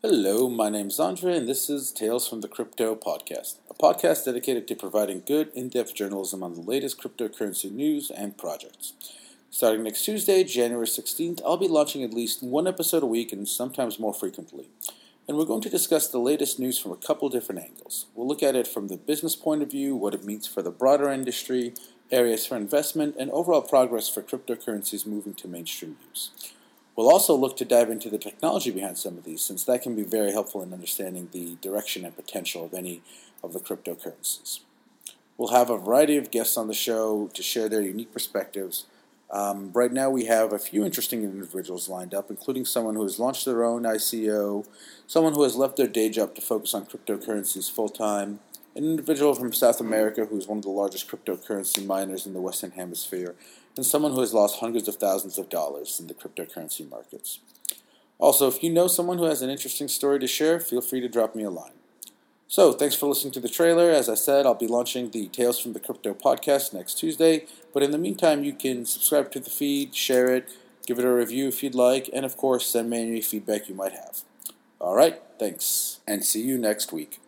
Hello, my name is Andre, and this is Tales from the Crypto Podcast, a podcast dedicated to providing good, in depth journalism on the latest cryptocurrency news and projects. Starting next Tuesday, January 16th, I'll be launching at least one episode a week and sometimes more frequently. And we're going to discuss the latest news from a couple different angles. We'll look at it from the business point of view, what it means for the broader industry, areas for investment, and overall progress for cryptocurrencies moving to mainstream use. We'll also look to dive into the technology behind some of these, since that can be very helpful in understanding the direction and potential of any of the cryptocurrencies. We'll have a variety of guests on the show to share their unique perspectives. Um, right now, we have a few interesting individuals lined up, including someone who has launched their own ICO, someone who has left their day job to focus on cryptocurrencies full time, an individual from South America who is one of the largest cryptocurrency miners in the Western Hemisphere, and someone who has lost hundreds of thousands of dollars in the cryptocurrency markets. Also, if you know someone who has an interesting story to share, feel free to drop me a line. So, thanks for listening to the trailer. As I said, I'll be launching the Tales from the Crypto podcast next Tuesday. But in the meantime, you can subscribe to the feed, share it, give it a review if you'd like, and of course, send me any feedback you might have. All right, thanks, and see you next week.